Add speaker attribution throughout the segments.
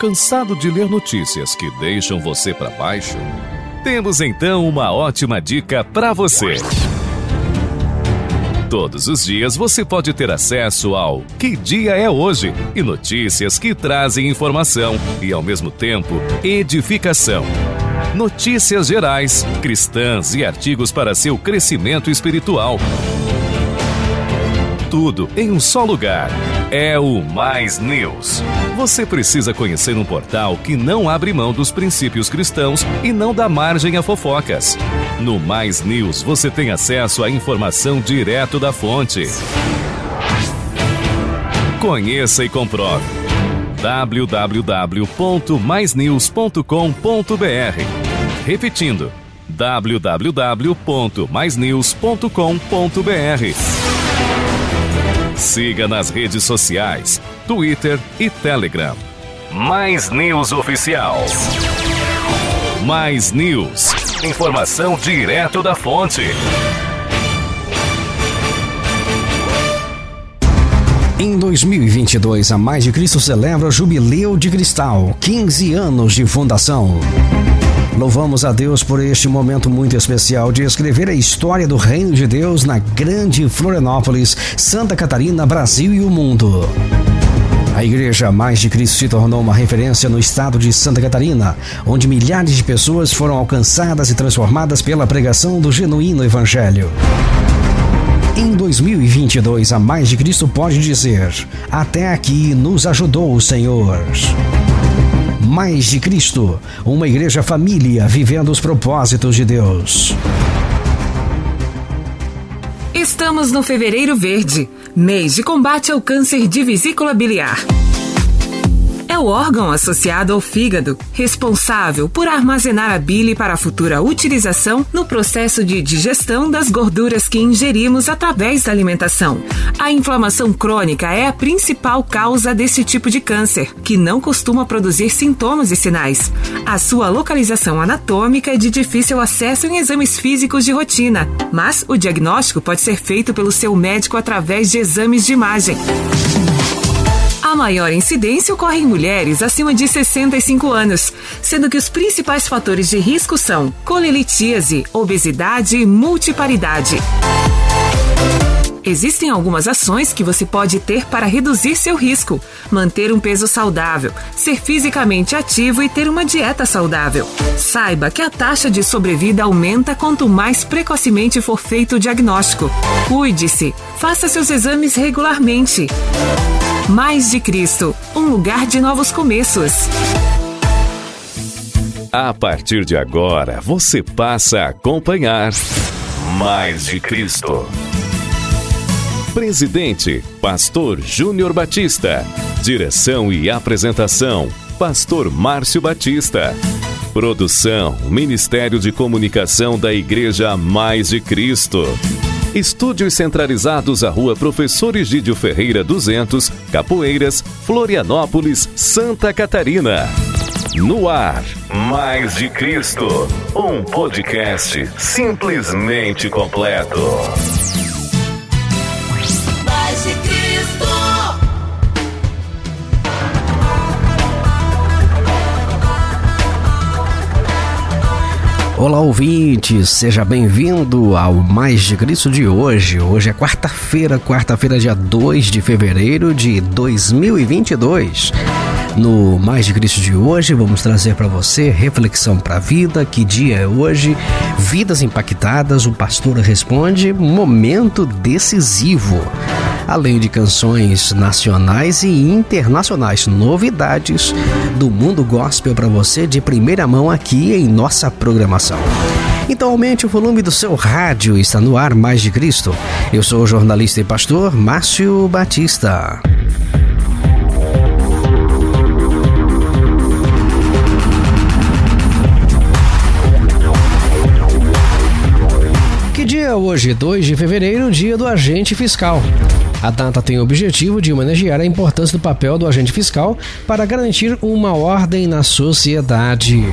Speaker 1: Cansado de ler notícias que deixam você para baixo? Temos então uma ótima dica para você. Todos os dias você pode ter acesso ao Que Dia é Hoje e notícias que trazem informação e, ao mesmo tempo, edificação. Notícias gerais, cristãs e artigos para seu crescimento espiritual. Tudo em um só lugar é o Mais News. Você precisa conhecer um portal que não abre mão dos princípios cristãos e não dá margem a fofocas. No Mais News você tem acesso à informação direto da fonte. Conheça e comprove www.maisnews.com.br. Repetindo, www.maisnews.com.br. Siga nas redes sociais, Twitter e Telegram. Mais News Oficial. Mais News. Informação direto da fonte.
Speaker 2: Em 2022, a Mais de Cristo celebra o Jubileu de Cristal, 15 anos de fundação. Louvamos a Deus por este momento muito especial de escrever a história do Reino de Deus na grande Florianópolis, Santa Catarina, Brasil e o mundo. A Igreja Mais de Cristo se tornou uma referência no estado de Santa Catarina, onde milhares de pessoas foram alcançadas e transformadas pela pregação do genuíno Evangelho. Em 2022, a Mais de Cristo pode dizer: Até aqui nos ajudou o Senhor. Mais de Cristo, uma igreja família vivendo os propósitos de Deus.
Speaker 3: Estamos no Fevereiro Verde, mês de combate ao câncer de vesícula biliar o órgão associado ao fígado, responsável por armazenar a bile para a futura utilização no processo de digestão das gorduras que ingerimos através da alimentação. A inflamação crônica é a principal causa desse tipo de câncer, que não costuma produzir sintomas e sinais. A sua localização anatômica é de difícil acesso em exames físicos de rotina, mas o diagnóstico pode ser feito pelo seu médico através de exames de imagem. A maior incidência ocorre em mulheres acima de 65 anos, sendo que os principais fatores de risco são colelitíase, obesidade e multiparidade. Existem algumas ações que você pode ter para reduzir seu risco: manter um peso saudável, ser fisicamente ativo e ter uma dieta saudável. Saiba que a taxa de sobrevida aumenta quanto mais precocemente for feito o diagnóstico. Cuide-se, faça seus exames regularmente. Mais de Cristo, um lugar de novos começos.
Speaker 1: A partir de agora, você passa a acompanhar Mais de Cristo. Presidente, Pastor Júnior Batista. Direção e apresentação, Pastor Márcio Batista. Produção, Ministério de Comunicação da Igreja Mais de Cristo. Estúdios centralizados à Rua Professor Egídio Ferreira 200, Capoeiras, Florianópolis, Santa Catarina. No ar, Mais de Cristo, um podcast simplesmente completo.
Speaker 2: Olá, ouvintes, seja bem-vindo ao Mais de Cristo de hoje. Hoje é quarta-feira, quarta-feira, dia 2 de fevereiro de 2022. No Mais de Cristo de hoje, vamos trazer para você reflexão para a vida. Que dia é hoje? Vidas impactadas, o pastor responde, momento decisivo além de canções nacionais e internacionais, novidades do mundo gospel para você de primeira mão aqui em nossa programação. Então aumente o volume do seu rádio, está no ar Mais de Cristo. Eu sou o jornalista e pastor Márcio Batista. Que dia é hoje? 2 de fevereiro, dia do agente fiscal. A data tem o objetivo de homenagear a importância do papel do agente fiscal para garantir uma ordem na sociedade.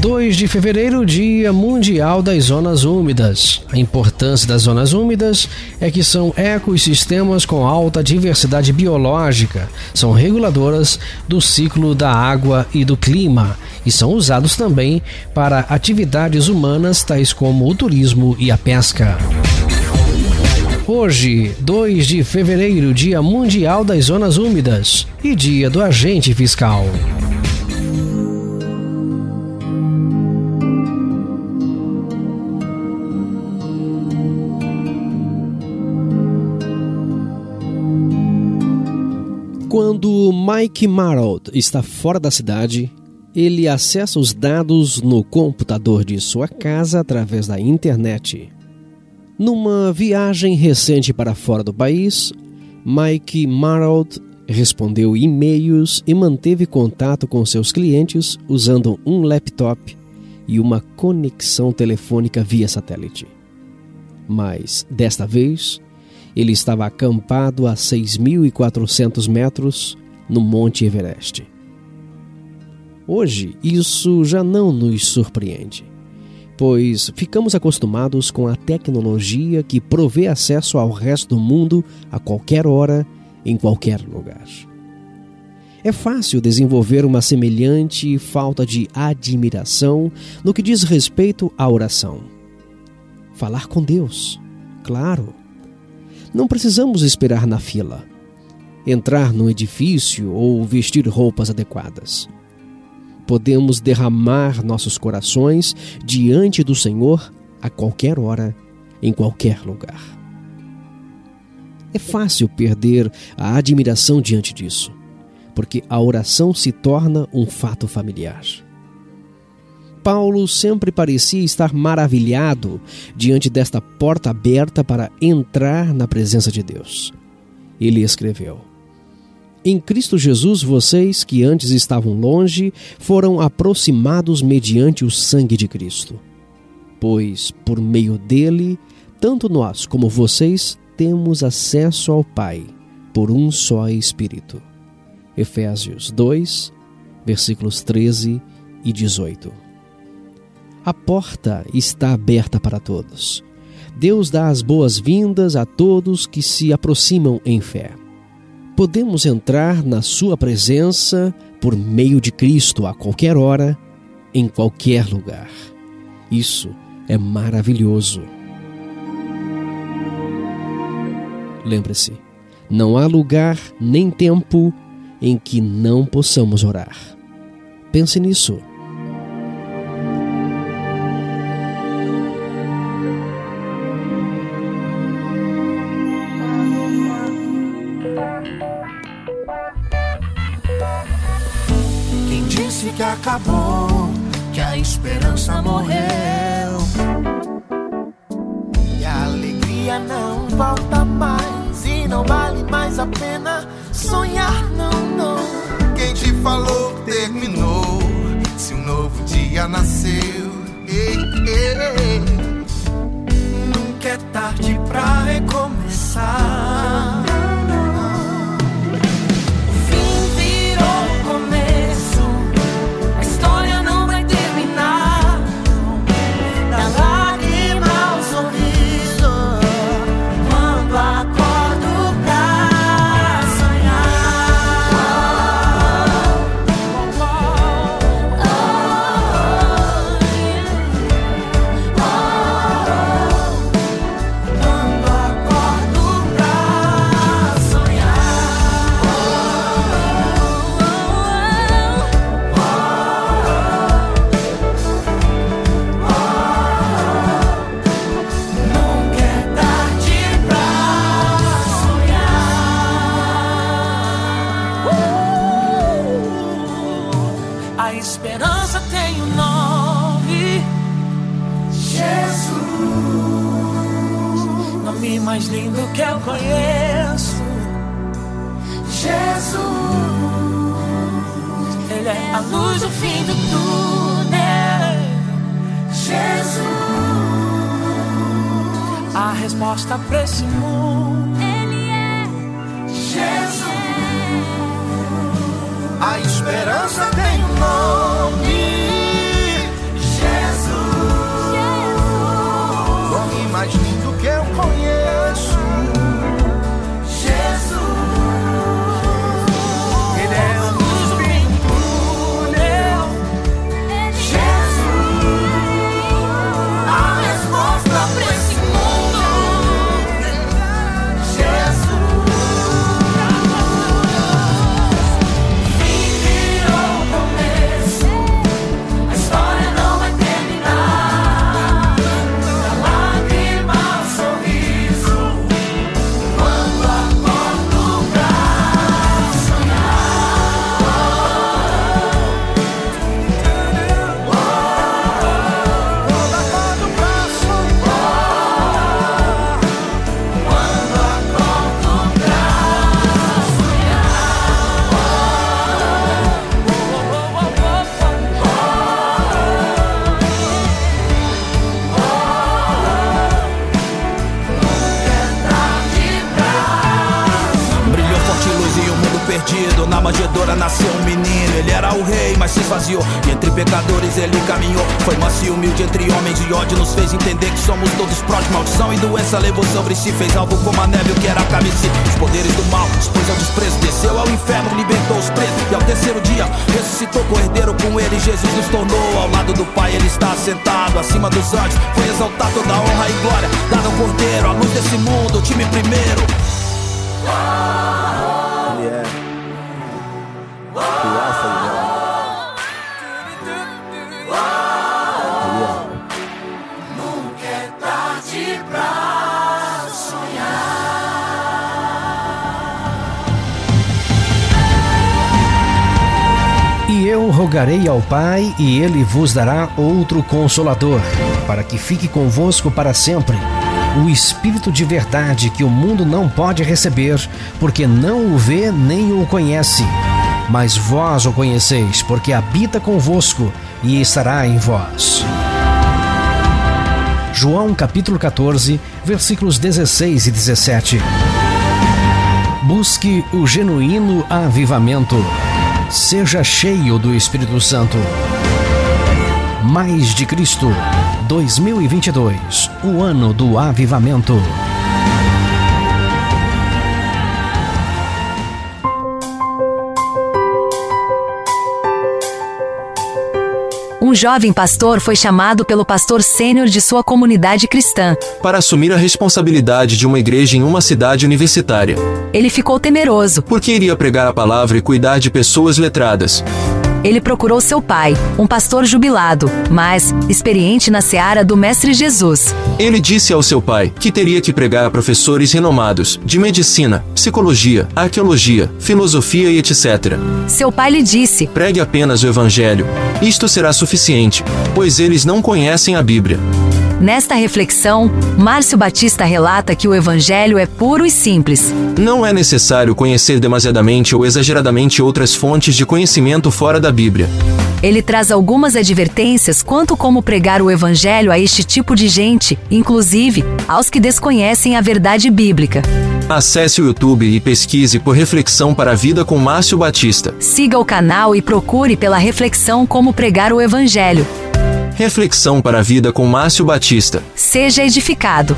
Speaker 2: 2 de fevereiro, Dia Mundial das Zonas Úmidas. A importância das zonas úmidas é que são ecossistemas com alta diversidade biológica, são reguladoras do ciclo da água e do clima e são usados também para atividades humanas tais como o turismo e a pesca. Hoje, 2 de fevereiro, Dia Mundial das Zonas Úmidas e Dia do Agente Fiscal. Quando Mike Marold está fora da cidade, ele acessa os dados no computador de sua casa através da internet. Numa viagem recente para fora do país, Mike Marold respondeu e-mails e manteve contato com seus clientes usando um laptop e uma conexão telefônica via satélite. Mas, desta vez, ele estava acampado a 6.400 metros no Monte Everest. Hoje, isso já não nos surpreende, pois ficamos acostumados com a tecnologia que provê acesso ao resto do mundo a qualquer hora, em qualquer lugar. É fácil desenvolver uma semelhante falta de admiração no que diz respeito à oração. Falar com Deus, claro não precisamos esperar na fila, entrar no edifício ou vestir roupas adequadas. Podemos derramar nossos corações diante do Senhor a qualquer hora, em qualquer lugar. É fácil perder a admiração diante disso, porque a oração se torna um fato familiar. Paulo sempre parecia estar maravilhado diante desta porta aberta para entrar na presença de Deus. Ele escreveu: Em Cristo Jesus, vocês que antes estavam longe foram aproximados mediante o sangue de Cristo. Pois, por meio dele, tanto nós como vocês temos acesso ao Pai por um só Espírito. Efésios 2, versículos 13 e 18. A porta está aberta para todos. Deus dá as boas-vindas a todos que se aproximam em fé. Podemos entrar na Sua presença por meio de Cristo a qualquer hora, em qualquer lugar. Isso é maravilhoso. Lembre-se, não há lugar nem tempo em que não possamos orar. Pense nisso.
Speaker 4: Acabou, que a esperança morreu. E a alegria não volta mais, e não vale mais a pena sonhar, não, não.
Speaker 5: Quem te falou terminou, se um novo dia nasceu? Ei, ei, ei.
Speaker 4: mais lindo que eu conheço. Jesus, Ele é a luz do fim do túnel. Jesus, a resposta para esse mundo. Ele é Jesus,
Speaker 5: a esperança tem um nome. Jesus, Jesus. o homem mais lindo que eu conheço.
Speaker 6: Era o rei, mas se esvaziou. E entre pecadores ele caminhou. Foi manso e humilde entre homens de ódio. Nos fez entender que somos todos prós. Maldição e doença levou sobre si. Fez algo como a neve, o que era cabeça. Os poderes do mal, expôs ao desprezo. Desceu ao inferno, libertou os presos. E ao terceiro dia ressuscitou o herdeiro. Com ele Jesus nos tornou. Ao lado do Pai ele está sentado. Acima dos anjos, foi exaltado toda honra e glória. Dado ao cordeiro, a luz desse mundo, o time primeiro. Ele
Speaker 2: rogarei ao Pai, e ele vos dará outro consolador, para que fique convosco para sempre. O Espírito de verdade que o mundo não pode receber, porque não o vê nem o conhece. Mas vós o conheceis, porque habita convosco e estará em vós. João capítulo 14, versículos 16 e 17. Busque o genuíno avivamento. Seja cheio do Espírito Santo. Mais de Cristo 2022, o ano do avivamento.
Speaker 7: Um jovem pastor foi chamado pelo pastor sênior de sua comunidade cristã.
Speaker 8: para assumir a responsabilidade de uma igreja em uma cidade universitária,
Speaker 7: Ele ficou temeroso.
Speaker 8: porque iria pregar a palavra e cuidar de pessoas letradas.
Speaker 7: Ele procurou seu pai, um pastor jubilado, mas experiente na seara do Mestre Jesus.
Speaker 8: Ele disse ao seu pai que teria que pregar a professores renomados de medicina, psicologia, arqueologia, filosofia e etc.
Speaker 7: Seu pai lhe disse:
Speaker 8: Pregue apenas o evangelho. Isto será suficiente, pois eles não conhecem a Bíblia.
Speaker 7: Nesta reflexão, Márcio Batista relata que o evangelho é puro e simples.
Speaker 8: Não é necessário conhecer demasiadamente ou exageradamente outras fontes de conhecimento fora da Bíblia.
Speaker 7: Ele traz algumas advertências quanto como pregar o evangelho a este tipo de gente, inclusive aos que desconhecem a verdade bíblica.
Speaker 8: Acesse o YouTube e pesquise por Reflexão para a Vida com Márcio Batista.
Speaker 7: Siga o canal e procure pela reflexão como pregar o evangelho.
Speaker 8: Reflexão para a Vida com Márcio Batista.
Speaker 7: Seja edificado.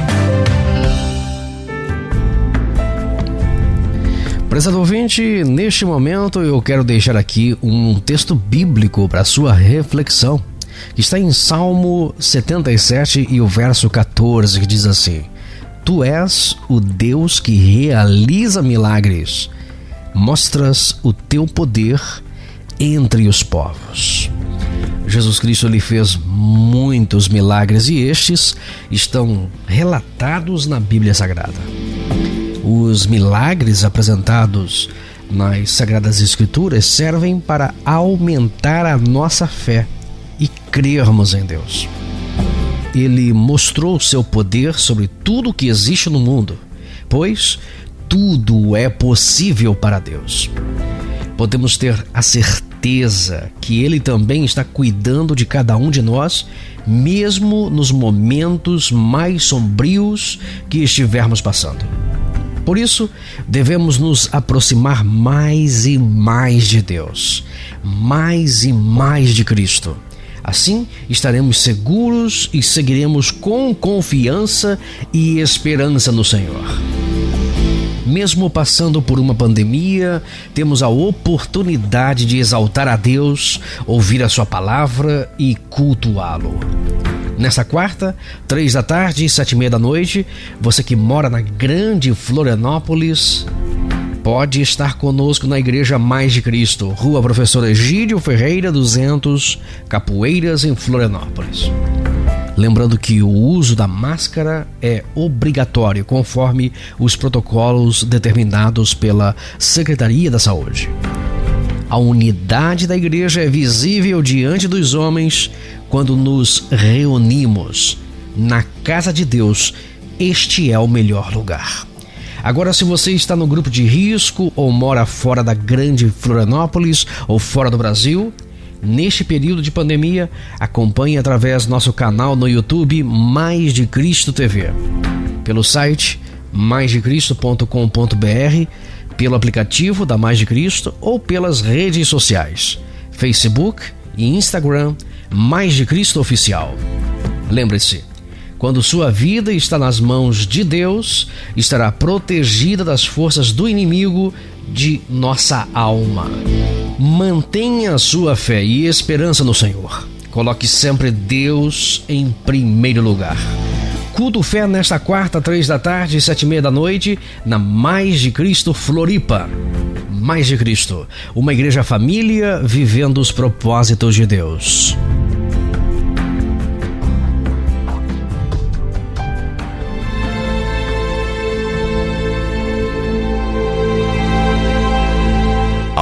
Speaker 2: Prezado ouvinte, neste momento eu quero deixar aqui um texto bíblico para sua reflexão, que está em Salmo 77 e o verso 14, que diz assim: Tu és o Deus que realiza milagres, mostras o teu poder entre os povos. Jesus Cristo lhe fez muitos milagres e estes estão relatados na Bíblia Sagrada. Os milagres apresentados nas Sagradas Escrituras servem para aumentar a nossa fé e crermos em Deus. Ele mostrou seu poder sobre tudo que existe no mundo, pois tudo é possível para Deus. Podemos ter a certeza que Ele também está cuidando de cada um de nós, mesmo nos momentos mais sombrios que estivermos passando. Por isso, devemos nos aproximar mais e mais de Deus, mais e mais de Cristo. Assim, estaremos seguros e seguiremos com confiança e esperança no Senhor. Mesmo passando por uma pandemia, temos a oportunidade de exaltar a Deus, ouvir a Sua palavra e cultuá-lo. Nessa quarta, três da tarde e sete e meia da noite, você que mora na grande Florianópolis, pode estar conosco na Igreja Mais de Cristo, Rua Professor Egídio Ferreira 200, Capoeiras, em Florianópolis. Lembrando que o uso da máscara é obrigatório, conforme os protocolos determinados pela Secretaria da Saúde. A unidade da igreja é visível diante dos homens quando nos reunimos. Na casa de Deus, este é o melhor lugar. Agora, se você está no grupo de risco ou mora fora da grande Florianópolis ou fora do Brasil, neste período de pandemia, acompanhe através nosso canal no YouTube Mais de Cristo TV, pelo site maisdecristo.com.br, pelo aplicativo da Mais de Cristo ou pelas redes sociais. Facebook e Instagram Mais de Cristo Oficial. Lembre-se, quando sua vida está nas mãos de Deus, estará protegida das forças do inimigo de nossa alma. Mantenha sua fé e esperança no Senhor. Coloque sempre Deus em primeiro lugar. Culto Fé nesta quarta, três da tarde, sete e meia da noite, na Mais de Cristo Floripa. Mais de Cristo, uma igreja família vivendo os propósitos de Deus.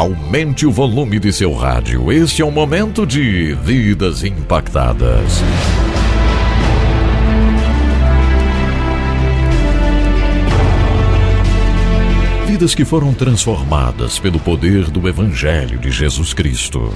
Speaker 9: Aumente o volume de seu rádio. Este é o momento de Vidas Impactadas. Vidas que foram transformadas pelo poder do Evangelho de Jesus Cristo.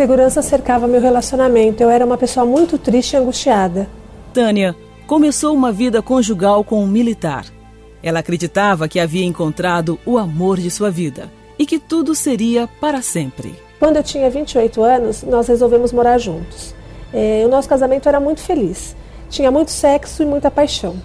Speaker 10: Insegurança cercava meu relacionamento. Eu era uma pessoa muito triste e angustiada.
Speaker 11: Tânia começou uma vida conjugal com um militar. Ela acreditava que havia encontrado o amor de sua vida e que tudo seria para sempre.
Speaker 10: Quando eu tinha 28 anos, nós resolvemos morar juntos. É, o nosso casamento era muito feliz. Tinha muito sexo e muita paixão.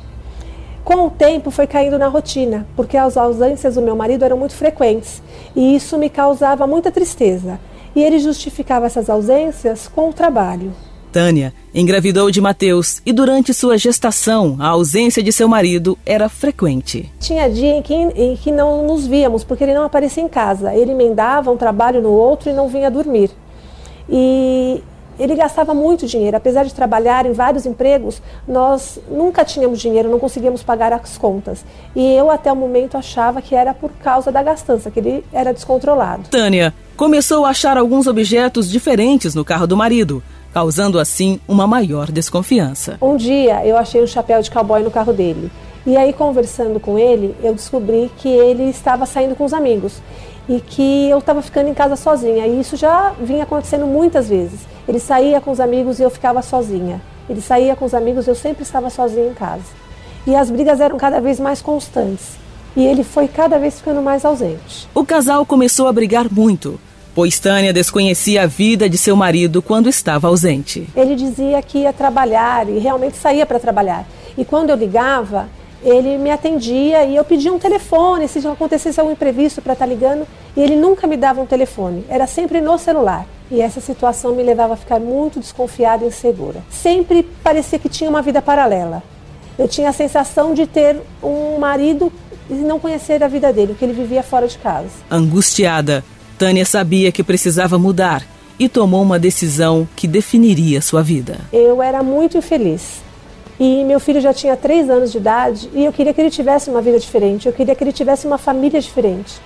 Speaker 10: Com o tempo foi caindo na rotina, porque as ausências do meu marido eram muito frequentes e isso me causava muita tristeza e ele justificava essas ausências com o trabalho.
Speaker 11: Tânia engravidou de Mateus e durante sua gestação a ausência de seu marido era frequente.
Speaker 10: Tinha dia em que, em que não nos víamos porque ele não aparecia em casa. Ele emendava um trabalho no outro e não vinha dormir. E ele gastava muito dinheiro. Apesar de trabalhar em vários empregos, nós nunca tínhamos dinheiro, não conseguíamos pagar as contas. E eu, até o momento, achava que era por causa da gastança, que ele era descontrolado.
Speaker 11: Tânia começou a achar alguns objetos diferentes no carro do marido, causando assim uma maior desconfiança.
Speaker 10: Um dia eu achei um chapéu de cowboy no carro dele. E aí, conversando com ele, eu descobri que ele estava saindo com os amigos e que eu estava ficando em casa sozinha. E isso já vinha acontecendo muitas vezes. Ele saía com os amigos e eu ficava sozinha. Ele saía com os amigos, e eu sempre estava sozinha em casa. E as brigas eram cada vez mais constantes. E ele foi cada vez ficando mais ausente.
Speaker 11: O casal começou a brigar muito, pois Tânia desconhecia a vida de seu marido quando estava ausente.
Speaker 10: Ele dizia que ia trabalhar e realmente saía para trabalhar. E quando eu ligava, ele me atendia e eu pedia um telefone se acontecesse algum imprevisto para estar tá ligando e ele nunca me dava um telefone, era sempre no celular. E essa situação me levava a ficar muito desconfiada e insegura. Sempre parecia que tinha uma vida paralela. Eu tinha a sensação de ter um marido e não conhecer a vida dele, que ele vivia fora de casa.
Speaker 11: Angustiada, Tânia sabia que precisava mudar e tomou uma decisão que definiria sua vida.
Speaker 10: Eu era muito infeliz. E meu filho já tinha três anos de idade e eu queria que ele tivesse uma vida diferente, eu queria que ele tivesse uma família diferente.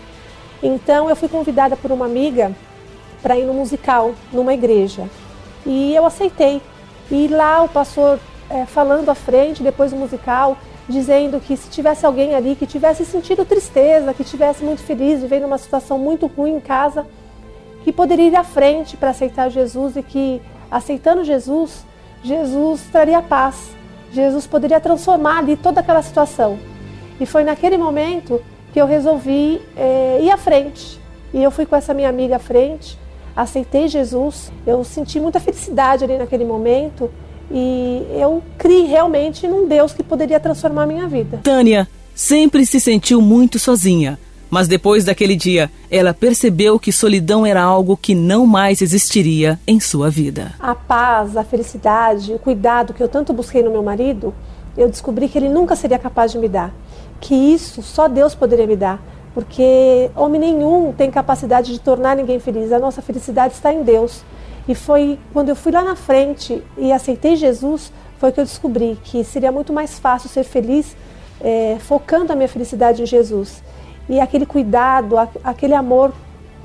Speaker 10: Então eu fui convidada por uma amiga para ir no musical, numa igreja. E eu aceitei. E lá o pastor é, falando à frente, depois do musical, dizendo que se tivesse alguém ali que tivesse sentido tristeza, que tivesse muito feliz, vivendo uma situação muito ruim em casa, que poderia ir à frente para aceitar Jesus e que aceitando Jesus, Jesus traria paz. Jesus poderia transformar ali toda aquela situação. E foi naquele momento que eu resolvi é, ir à frente. E eu fui com essa minha amiga à frente, aceitei Jesus, eu senti muita felicidade ali naquele momento e eu criei realmente num Deus que poderia transformar a minha vida.
Speaker 11: Tânia sempre se sentiu muito sozinha mas depois daquele dia, ela percebeu que solidão era algo que não mais existiria em sua vida.
Speaker 10: A paz, a felicidade, o cuidado que eu tanto busquei no meu marido, eu descobri que ele nunca seria capaz de me dar. Que isso só Deus poderia me dar. Porque homem nenhum tem capacidade de tornar ninguém feliz. A nossa felicidade está em Deus. E foi quando eu fui lá na frente e aceitei Jesus, foi que eu descobri que seria muito mais fácil ser feliz é, focando a minha felicidade em Jesus. E aquele cuidado, aquele amor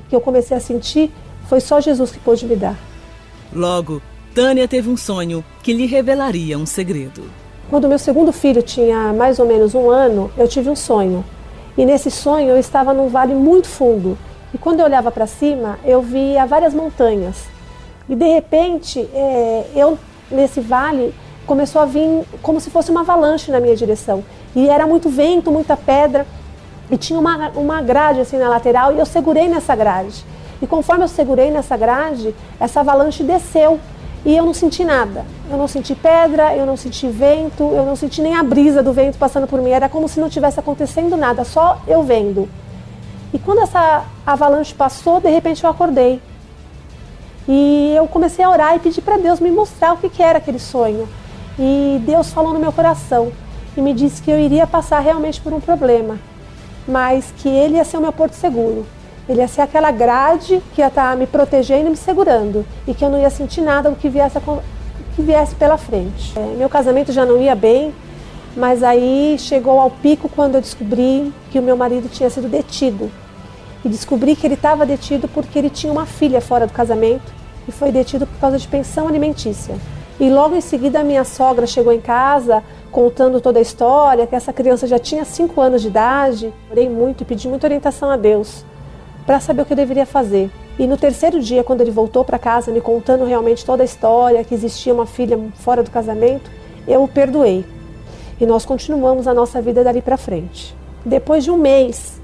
Speaker 10: que eu comecei a sentir, foi só Jesus que pôde me dar.
Speaker 11: Logo, Tânia teve um sonho que lhe revelaria um segredo.
Speaker 10: Quando meu segundo filho tinha mais ou menos um ano, eu tive um sonho. E nesse sonho eu estava num vale muito fundo. E quando eu olhava para cima, eu via várias montanhas. E de repente, é, eu nesse vale começou a vir como se fosse uma avalanche na minha direção. E era muito vento, muita pedra. E tinha uma, uma grade assim na lateral e eu segurei nessa grade. E conforme eu segurei nessa grade, essa avalanche desceu e eu não senti nada. Eu não senti pedra, eu não senti vento, eu não senti nem a brisa do vento passando por mim. Era como se não tivesse acontecendo nada, só eu vendo. E quando essa avalanche passou, de repente eu acordei. E eu comecei a orar e pedir para Deus me mostrar o que, que era aquele sonho. E Deus falou no meu coração e me disse que eu iria passar realmente por um problema, mas que Ele ia ser o meu porto seguro. Ele ia ser aquela grade que ia estar me protegendo e me segurando e que eu não ia sentir nada do que viesse, que viesse pela frente. É, meu casamento já não ia bem, mas aí chegou ao pico quando eu descobri que o meu marido tinha sido detido. E descobri que ele estava detido porque ele tinha uma filha fora do casamento e foi detido por causa de pensão alimentícia. E logo em seguida a minha sogra chegou em casa contando toda a história, que essa criança já tinha 5 anos de idade. Orei muito e pedi muita orientação a Deus para saber o que eu deveria fazer. E no terceiro dia, quando ele voltou para casa me contando realmente toda a história, que existia uma filha fora do casamento, eu o perdoei. E nós continuamos a nossa vida dali para frente. Depois de um mês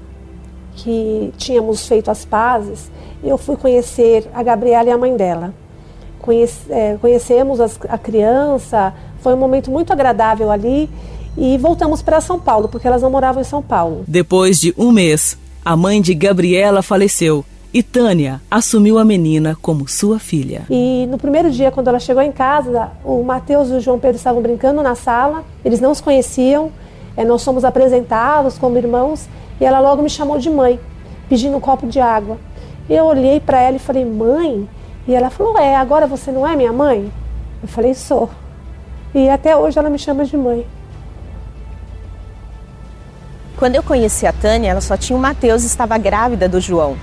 Speaker 10: que tínhamos feito as pazes, eu fui conhecer a Gabriela e a mãe dela. Conhece, é, conhecemos as, a criança, foi um momento muito agradável ali e voltamos para São Paulo, porque elas não moravam em São Paulo.
Speaker 11: Depois de um mês, a mãe de Gabriela faleceu e Tânia assumiu a menina como sua filha.
Speaker 10: E no primeiro dia, quando ela chegou em casa, o Mateus e o João Pedro estavam brincando na sala, eles não se conheciam, é, nós fomos apresentados como irmãos e ela logo me chamou de mãe, pedindo um copo de água. Eu olhei para ela e falei, mãe? E ela falou: É, agora você não é minha mãe? Eu falei: Sou. E até hoje ela me chama de mãe.
Speaker 12: Quando eu conheci a Tânia, ela só tinha o Matheus e estava grávida do João.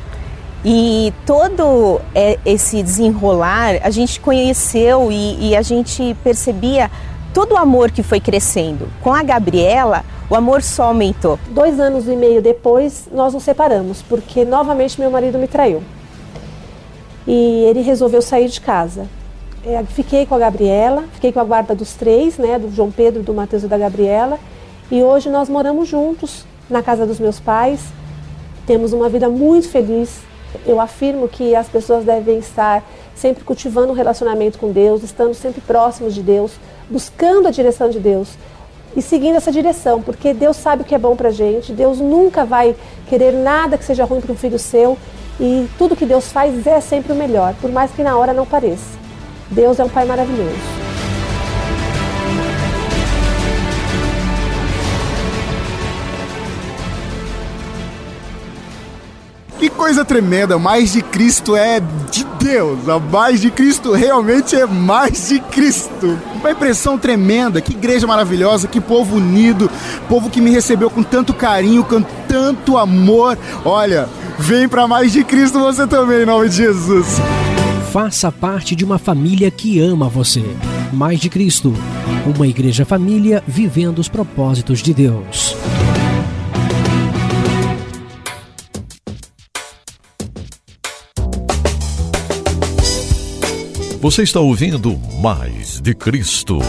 Speaker 12: E todo é, esse desenrolar, a gente conheceu e, e a gente percebia todo o amor que foi crescendo. Com a Gabriela, o amor só aumentou.
Speaker 10: Dois anos e meio depois, nós nos separamos, porque novamente meu marido me traiu e ele resolveu sair de casa. É, fiquei com a Gabriela, fiquei com a guarda dos três, né, do João Pedro, do Matheus e da Gabriela, e hoje nós moramos juntos na casa dos meus pais. Temos uma vida muito feliz. Eu afirmo que as pessoas devem estar sempre cultivando um relacionamento com Deus, estando sempre próximos de Deus, buscando a direção de Deus e seguindo essa direção, porque Deus sabe o que é bom para gente. Deus nunca vai querer nada que seja ruim para um filho seu e tudo que Deus faz é sempre o melhor, por mais que na hora não pareça. Deus é um Pai maravilhoso.
Speaker 13: Coisa tremenda, mais de Cristo é de Deus, a mais de Cristo realmente é mais de Cristo. Uma impressão tremenda, que igreja maravilhosa, que povo unido, povo que me recebeu com tanto carinho, com tanto amor. Olha, vem para mais de Cristo você também, em nome de Jesus.
Speaker 2: Faça parte de uma família que ama você. Mais de Cristo, uma igreja família vivendo os propósitos de Deus.
Speaker 9: Você está ouvindo Mais de Cristo.